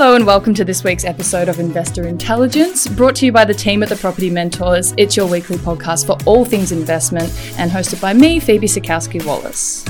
Hello and welcome to this week's episode of Investor Intelligence, brought to you by the team at the Property Mentors. It's your weekly podcast for all things investment and hosted by me, Phoebe Sikowski Wallace.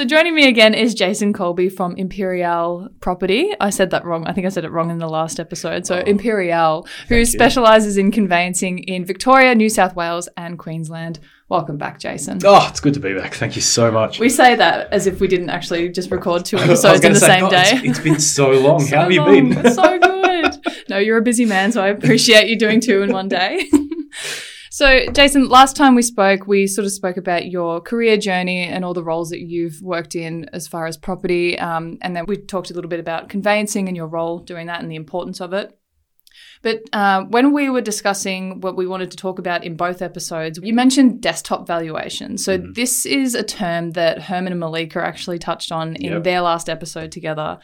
So joining me again is Jason Colbey from Imperial Property. I said that wrong. I think I said it wrong in the last episode. So oh. Imperial, who specialises in conveyancing in Victoria, New South Wales, and Queensland. Welcome back, Jason. Oh, it's good to be back. Thank you so much. We say that as if we didn't actually just record two episodes in the say, same God, day. It's, it's been so long. So How have you long. been? so good. No, you're a busy man, so I appreciate you doing two in one day. so, Jason, last time we spoke, we sort of spoke about your career journey and all the roles that you've worked in as far as property. Um, and then we talked a little bit about conveyancing and your role doing that and the importance of it. But uh, when we were discussing what we wanted to talk about in both episodes, you mentioned desktop valuation. So Mm-hmm. this is a term that Herman and Malika actually touched on in Yep. their last episode together,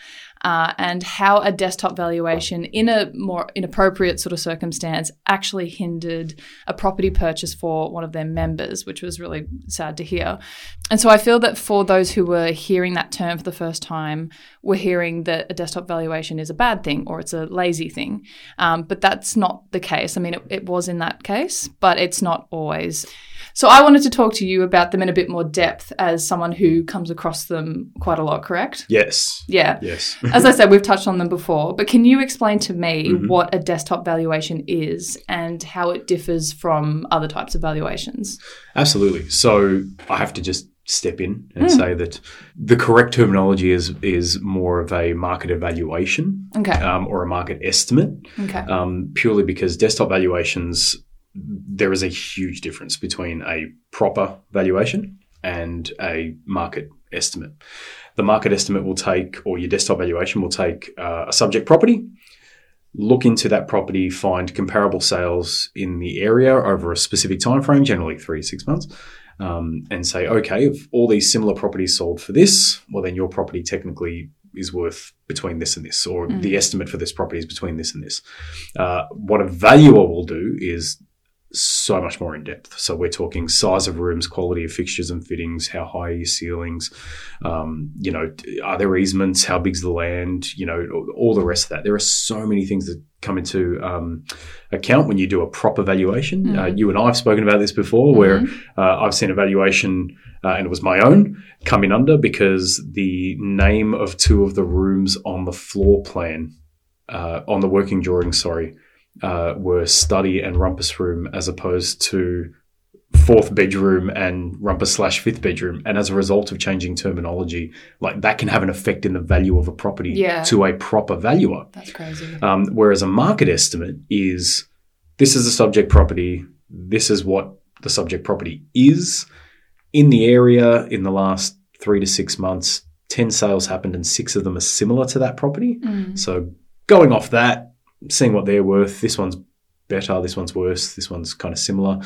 uh, and how a desktop valuation in a more inappropriate sort of circumstance actually hindered a property purchase for one of their members, which was really sad to hear. And so I feel that for those who were hearing that term for the first time, we're hearing that a desktop valuation is a bad thing or it's a lazy thing. Um, but that's not the case. I mean, it, it was in that case, but it's not always. So I wanted to talk to you about them in a bit more depth as someone who comes across them quite a lot, correct? Yes. Yeah. Yes. As I said, we've touched on them before, but can you explain to me Mm-hmm. what a desktop valuation is and how it differs from other types of valuations? Absolutely. So I have to just step in and Hmm. say that the correct terminology is is more of a market evaluation Okay. um, or a market estimate, Okay. um, purely because desktop valuations there is a huge difference between a proper valuation and a market estimate. The market estimate will take, or your desktop valuation will take uh, a subject property, look into that property, find comparable sales in the area over a specific time frame, generally three to six months, um, and say, okay, if all these similar properties sold for this, well, then your property technically is worth between this and this, or the estimate for this property is between this and this. Uh, what a valuer will do is so much more in depth. So we're talking size of rooms, quality of fixtures and fittings, how high are your ceilings, um, you know, are there easements, how big's the land, you know, all the rest of that. There are so many things that come into um, account when you do a proper valuation. Uh, you and I have spoken about this before, where uh, I've seen a valuation uh, and it was my own come in under because the name of two of the rooms on the floor plan, uh, on the working drawing, sorry, uh, were study and rumpus room as opposed to fourth bedroom and rumpus slash fifth bedroom. And as a result of changing terminology, like that can have an effect in the value of a property Yeah. to a proper valuer. That's crazy. Um, whereas a market estimate is this is a subject property, this is what the subject property is. In the area in the last three to six months, 10 sales happened and six of them are similar to that property. Mm. So going off that, seeing what they're worth, this one's better, this one's worse, this one's kind of similar.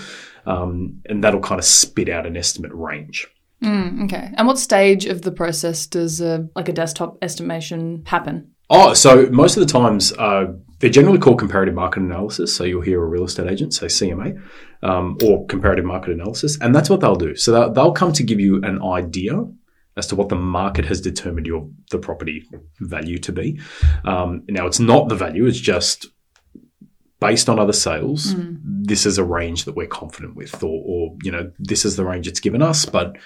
Um, and that'll kind of spit out an estimate range. Mm, okay. And what stage of the process does a, like a desktop estimation happen? Oh, so most of the times uh, they're generally called comparative market analysis. So you'll hear a real estate agent say CMA um, or comparative market analysis, and that's what they'll do. So they'll, they'll come to give you an idea as to what the market has determined your the property value to be. Um, now it's not the value; it's just based on other sales. This is a range that we're confident with, or, or you know, this is the range it's given us, but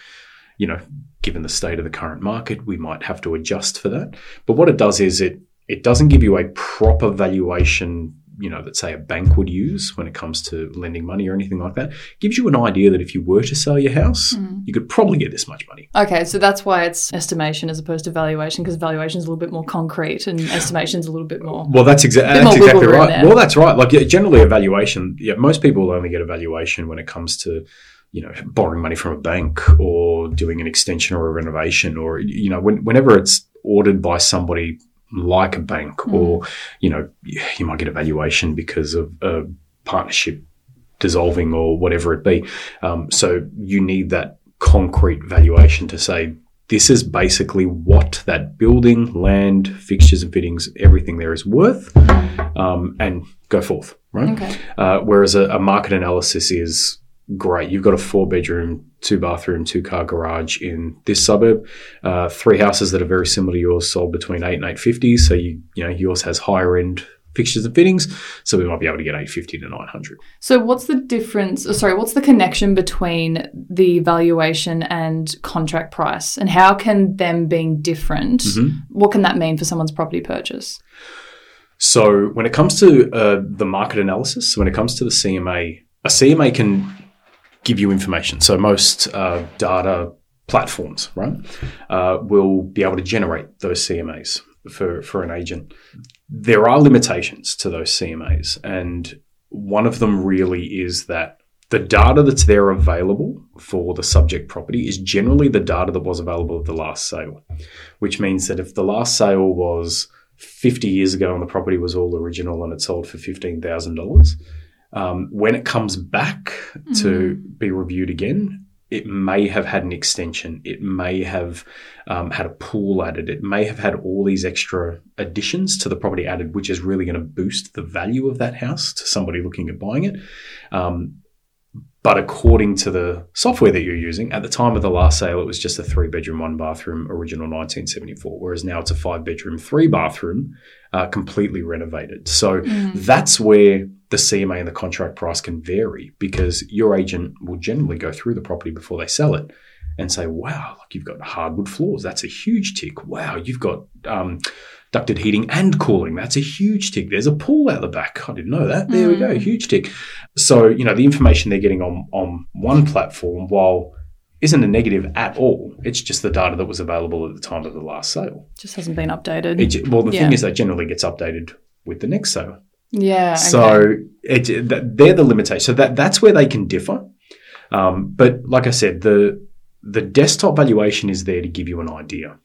you know, given the state of the current market, we might have to adjust for that. But what it does is it it doesn't give you a proper valuation you know, that say a bank would use when it comes to lending money or anything like that. Gives you an idea that if you were to sell your house, Mm. you could probably get this much money. Okay, so that's why it's estimation as opposed to valuation because valuation is a little bit more concrete and estimation is a little bit more. Well, that's, exa- that's exactly right. there. Well, that's right. Like yeah, generally, a valuation. Yeah, most people only get a valuation when it comes to, you know, borrowing money from a bank or doing an extension or a renovation, or you know, when, whenever it's ordered by somebody like a bank, Mm. or you know, you might get a valuation because of a partnership dissolving or whatever it be. Um, so you need that concrete valuation to say this is basically what that building, land, fixtures and fittings, everything there is worth, um, and go forth, right? Okay. Uh, whereas a, a market analysis is great. You've got a four bedroom, two bathroom, two car garage in this suburb. Uh, three houses that are very similar to yours sold between eight and eight fifty. So you you know yours has higher end fixtures and fittings. So we might be able to get eight fifty to nine hundred. So what's the difference? oh, Sorry, what's the connection between the valuation and contract price, and how can them being different? Mm-hmm. What can that mean for someone's property purchase? So when it comes to uh, the market analysis, so when it comes to the CMA, a CMA can give you information. So most uh, data platforms, right, uh, will be able to generate those CMAs for, for an agent. There are limitations to those CMAs, and one of them really is that the data that's there available for the subject property is generally the data that was available at the last sale, which means that if the last sale was 50 years ago and the property was all original and it sold for $15,000, um, when it comes back to be reviewed again, it may have had an extension. It may have um, had a pool added. It may have had all these extra additions to the property added, which is really going to boost the value of that house to somebody looking at buying it. Um, but according to the software that you're using, at the time of the last sale, it was just a three bedroom, one bathroom, original 1974, whereas now it's a five bedroom, three bathroom, uh, completely renovated. So that's where the CMA and the contract price can vary because your agent will generally go through the property before they sell it and say, wow, look, you've got hardwood floors. That's a huge tick. Wow, you've got um, ducted heating and cooling. That's a huge tick. There's a pool out the back. I didn't know that. There we go, huge tick. So, you know, the information they're getting on, on one platform, while isn't a negative at all, it's just the data that was available at the time of the last sale. Just hasn't been updated. It, well, the Yeah. thing is that generally gets updated with the next sale. Yeah. okay. So it, they're the limitations. So that that's where they can differ. Um, but like I said, the the desktop valuation is there to give you an idea.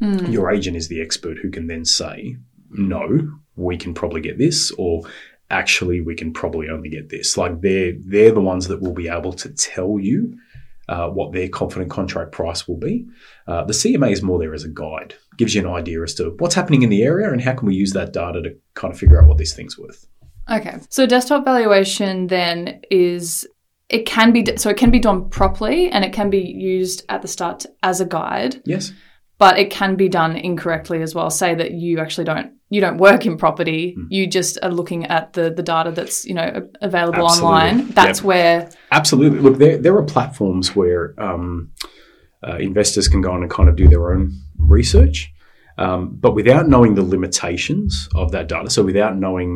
Mm. Your agent is the expert who can then say, "No, we can probably get this," or "Actually, we can probably only get this." Like they're they're the ones that will be able to tell you uh, what their confident contract price will be. Uh, the CMA is more there as a guide, gives you an idea as to what's happening in the area and how can we use that data to kind of figure out what this thing's worth. Okay. So desktop valuation then is it can be so it can be done properly and it can be used at the start as a guide, Yes. but it can be done incorrectly as well. Say that you actually don't you don't work in property, Hmm. you just are looking at the the data that's, you know, available Absolutely. online. That's Yep. where Absolutely. Look, there, there are platforms where um, uh, investors can go on and kind of do their own research, um, but without knowing the limitations of that data. So without knowing,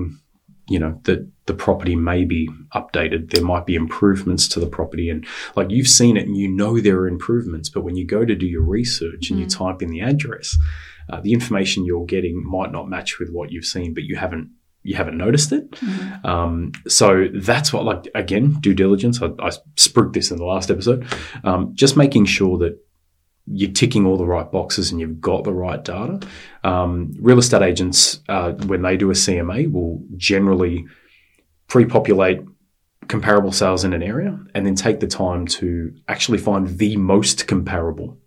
you know, that the property may be updated, there might be improvements to the property, and like you've seen it and you know there are improvements, but when you go to do your research and you type in the address, uh, the information you're getting might not match with what you've seen, but you haven't you haven't noticed it. Um, so that's what, like, again, due diligence. I, I spruiked this in the last episode. Um, just making sure that you're ticking all the right boxes and you've got the right data. Um, real estate agents, uh, when they do a CMA, will generally pre-populate comparable sales in an area and then take the time to actually find the most comparable.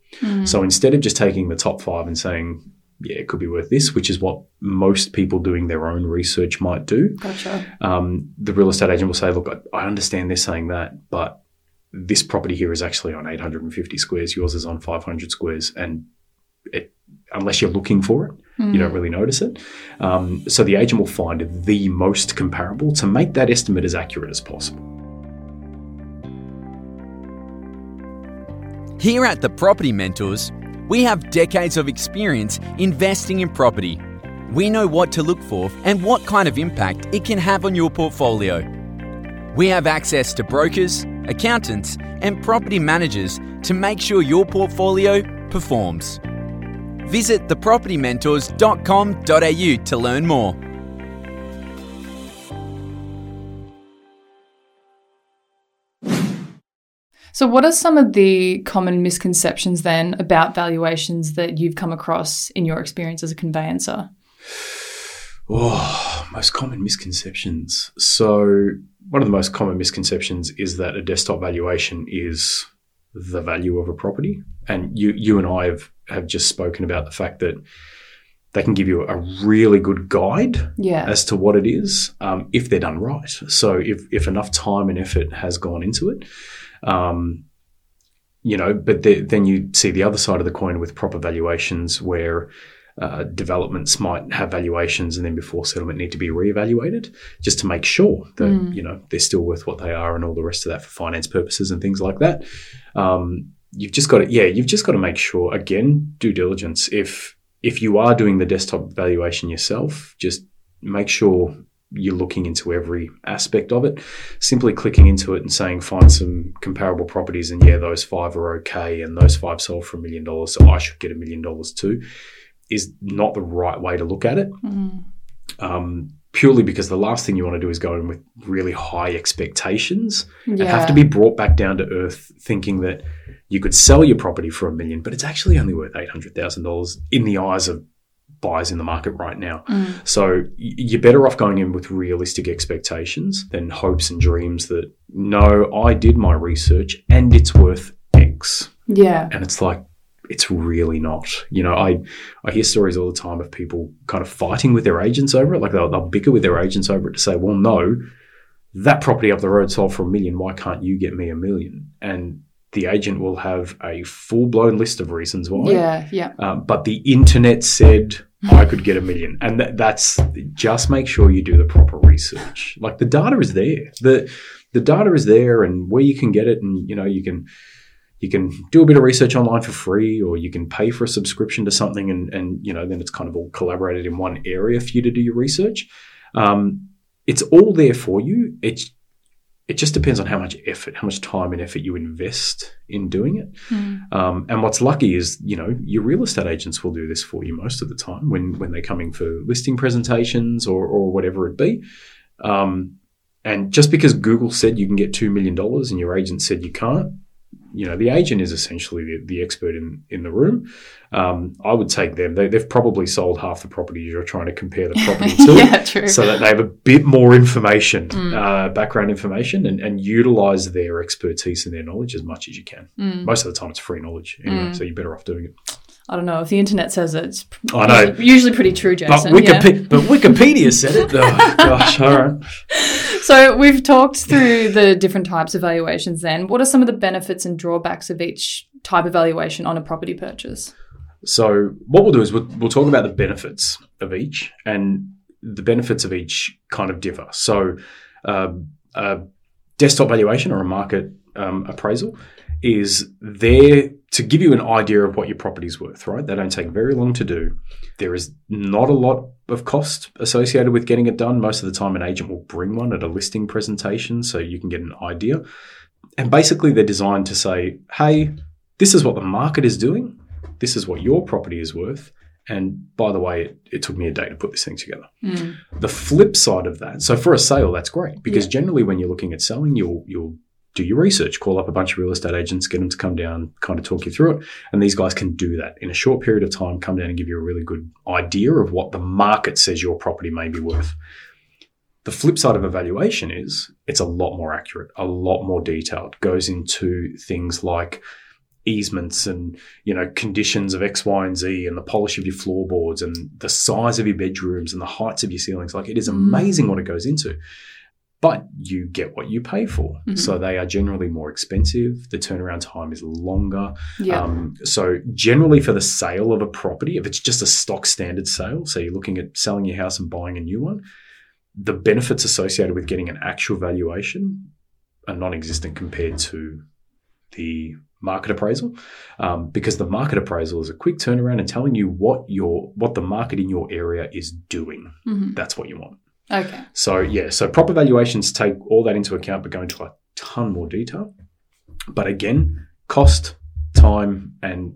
So instead of just taking the top five and saying, yeah, it could be worth this, which is what most people doing their own research might do gotcha. um, the real estate agent will say, look, I, I understand they're saying that, but this property here is actually on 850 squares. Yours is on 500 squares. And it, unless you're looking for it, you don't really notice it. Um, so the agent will find the most comparable to make that estimate as accurate as possible. Here at the Property Mentors, we have decades of experience investing in property. we know what to look for and what kind of impact it can have on your portfolio. We have access to brokers, accountants, and property managers to make sure your portfolio performs. Visit thepropertymentors.com.au to learn more. So, what are some of the common misconceptions then about valuations that you've come across in your experience as a conveyancer? Oh, most common misconceptions. So, one of the most common misconceptions is that a desktop valuation is the value of a property. And you, you and I have, have just spoken about the fact that they can give you a really good guide Yeah. as to what it is um, if they're done right. So if, if enough time and effort has gone into it, um, you know, but the, then you see the other side of the coin with proper valuations where uh, developments might have valuations and then before settlement need to be reevaluated just to make sure that Mm. you know they're still worth what they are and all the rest of that for finance purposes and things like that. Um, you've just got to yeah, you've just got to make sure again due diligence if if you are doing the desktop valuation yourself, just make sure you're looking into every aspect of it. Simply clicking into it and saying, find some comparable properties, and yeah, those five are okay, and those five sold for a million dollars, so I should get a million dollars too, is not the right way to look at it. Mm. Um, purely because the last thing you want to do is go in with really high expectations and have to be brought back down to earth thinking that you could sell your property for a million, but it's actually only worth $800,000 in the eyes of buyers in the market right now. Mm. So you're better off going in with realistic expectations than hopes and dreams that, no, I did my research and it's worth X. Yeah. And it's like, it's really not. You know, I, I hear stories all the time of people kind of fighting with their agents over it. Like they'll, they'll bicker with their agents over it to say, well, no, that property up the road sold for a million. Why can't you get me a million? And the agent will have a full blown list of reasons why. Yeah. Yeah. Um, but the internet said I could get a million, and that, that's just make sure you do the proper research. Like the data is there, the the data is there, and where you can get it, and you know you can you can do a bit of research online for free, or you can pay for a subscription to something, and and you know then it's kind of all collaborated in one area for you to do your research. Um, it's all there for you. It's it just depends on how much effort, how much time and effort you invest in doing it. Mm. Um, and what's lucky is, you know, your real estate agents will do this for you most of the time when when they're coming for listing presentations or or whatever it be. Um, and just because Google said you can get two million dollars and your agent said you can't, you know, the agent is essentially the, the expert in in the room. Um, I would take them. They, they've probably sold half the properties you're trying to compare the property to yeah. True. so that they have a bit more information, Mm. uh, background information, and, and utilize their expertise and their knowledge as much as you can. Mm. Most of the time, it's free knowledge anyway, Mm. so you're better off doing it. I don't know if the internet says it. It's I know. usually, pretty true, But, Jason. Wikipe- but Wikipedia said it. Oh, gosh, all right. So we've talked through the different types of valuations. Then, what are some of the benefits and drawbacks of each type of valuation on a property purchase? So what we'll do is we'll, we'll talk about the benefits of each, and the benefits of each kind of differ. So um, a desktop valuation or a market um, appraisal is there to give you an idea of what your property's worth, right? They don't take very long to do. There is not a lot of cost associated with getting it done. Most of the time, an agent will bring one at a listing presentation so you can get an idea. And basically, they're designed to say, hey, this is what the market is doing. This is what your property is worth. And by the way, it, it took me a day to put this thing together. Mm. The flip side of that, so for a sale, that's great because Yeah. generally when you're looking at selling, you'll you'll do your research, call up a bunch of real estate agents, get them to come down, kind of talk you through it, and these guys can do that in a short period of time. Come down and give you a really good idea of what the market says your property may be worth. The flip side of evaluation is it's a lot more accurate, a lot more detailed. Goes into things like easements and you know conditions of X, Y, and Z, and the polish of your floorboards and the size of your bedrooms and the heights of your ceilings. Like it is Mm. amazing what it goes into. But you get what you pay for. Mhm. So they are generally more expensive. The turnaround time is longer. Yeah. Um, so generally for the sale of a property, if it's just a stock standard sale, so you're looking at selling your house and buying a new one, the benefits associated with getting an actual valuation are non-existent compared to the market appraisal um, because the market appraisal is a quick turnaround and telling you what your what the market in your area is doing. Mhm. That's what you want. Okay. So yeah, so proper valuations take all that into account, but go into a ton more detail. But again, cost, time, and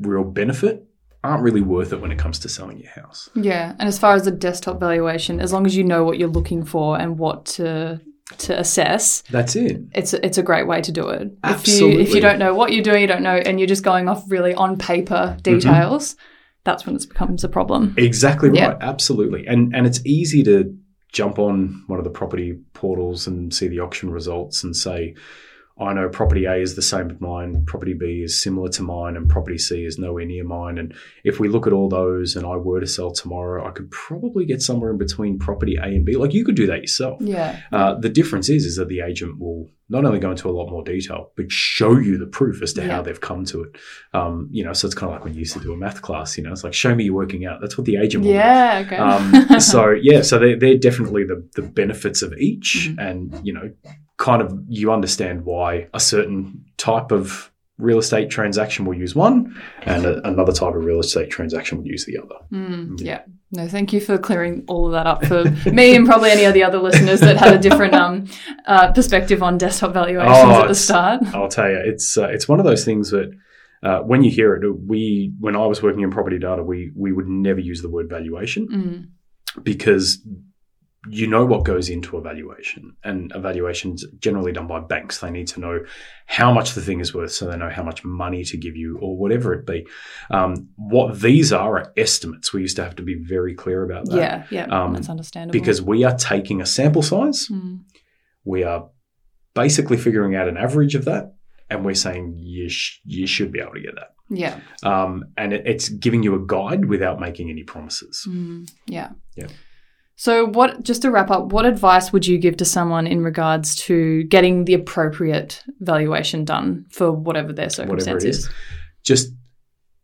real benefit aren't really worth it when it comes to selling your house. Yeah, and as far as the desktop valuation, as long as you know what you're looking for and what to to assess, That's it. it's a, it's a great way to do it. If you if you don't know what you're doing, you don't know, and you're just going off really on paper details, that's when it becomes a problem. Exactly right. Yeah. Absolutely. And and it's easy to jump on one of the property portals and see the auction results and say, I know property A is the same as mine, property B is similar to mine, and property C is nowhere near mine. And if we look at all those and I were to sell tomorrow, I could probably get somewhere in between property A and B. Like you could do that yourself. Yeah, Uh, the difference is, is that the agent will not only go into a lot more detail, but show you the proof as to Yeah. how they've come to it. Um, you know, so it's kind of like when you used to do a math class. You know, it's like show me you're working out. That's what the agent will. do. yeah, okay. Um, so yeah, so they're, they're definitely the the benefits of each, Mhm. and you know, kind of you understand why a certain type of real estate transaction will use one, and a, another type of real estate transaction will use the other. Mm, Yeah. No, thank you for clearing all of that up for me and probably any of the other listeners that had a different um, uh, perspective on desktop valuations Oh, at the start. I'll tell you, it's uh, it's one of those things that. Uh, when you hear it, we when I was working in property data, we we would never use the word valuation Mm, because you know what goes into evaluation valuation and evaluations generally done by banks. They need to know how much the thing is worth so they know how much money to give you or whatever it be. Um, what these are are estimates. We used to have to be very clear about that. Yeah, yeah, Um, that's understandable. because we are taking a sample size. Mm, we are basically figuring out an average of that and we're saying you, sh- you should be able to get that. Yeah, um, and it, it's giving you a guide without making any promises. Mm, yeah, Yeah. So, what? Just to wrap up, what advice would you give to someone in regards to getting the appropriate valuation done for whatever their Whatever circumstances? is. just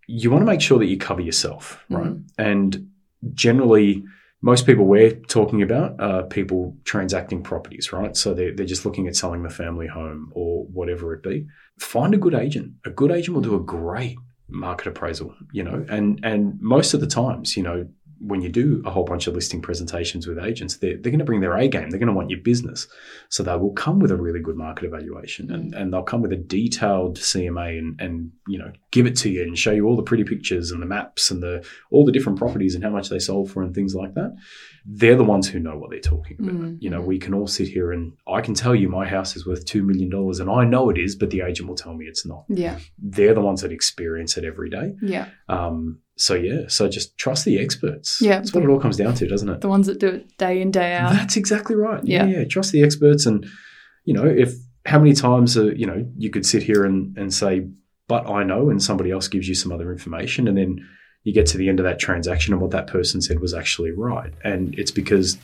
you want to make sure that you cover yourself, right? Mhm. And generally, most people we're talking about are people transacting properties, right? So they're, they're just looking at selling the family home or whatever it be. Find a good agent. A good agent will do a great market appraisal, you know, and and most of the times, you know, when you do a whole bunch of listing presentations with agents, they're, they're going to bring their A game. They're going to want your business. So they will come with a really good market evaluation and, and they'll come with a detailed CMA and, and, you know, give it to you and show you all the pretty pictures and the maps and the all the different properties and how much they sold for and things like that. They're the ones who know what they're talking about. Mm, You know, mm. we can all sit here and I can tell you my house is worth $2 million and I know it is, but the agent will tell me it's not. Yeah, They're the ones that experience it every day. yeah, Um, so yeah, so just trust the experts. Yeah. That's what it all comes down to, doesn't it? the ones that do it day in day out. That's exactly right. Yeah. Yeah. yeah, Trust the experts, and you know, if how many times uh, you know you could sit here and and say, "But I know," and somebody else gives you some other information, and then you get to the end of that transaction, and what that person said was actually right, and it's because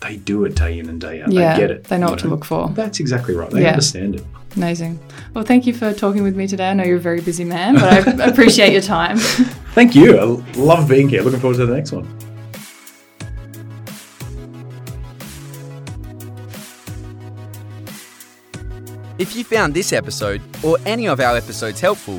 they do it day in and day out. yeah, they get it. They know what to look for. That's exactly right. They Yeah. understand it. Amazing. Well, thank you for talking with me today. I know you're a very busy man, but I appreciate your time. Thank you. I love being here. Looking forward to the next one. If you found this episode or any of our episodes helpful,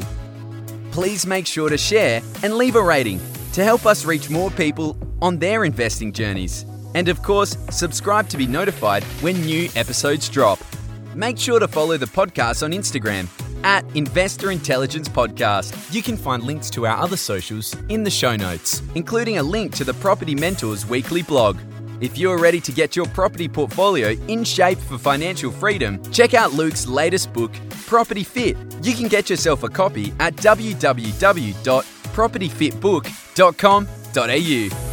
please make sure to share and leave a rating to help us reach more people on their investing journeys. And of course, subscribe to be notified when new episodes drop. Make sure to follow the podcast on Instagram at Investor Intelligence Podcast. You can find links to our other socials in the show notes, including a link to the Property Mentors weekly blog. If you're ready to get your property portfolio in shape for financial freedom, check out Luke's latest book, Property Fit. You can get yourself a copy at www.propertyfitbook.com.au.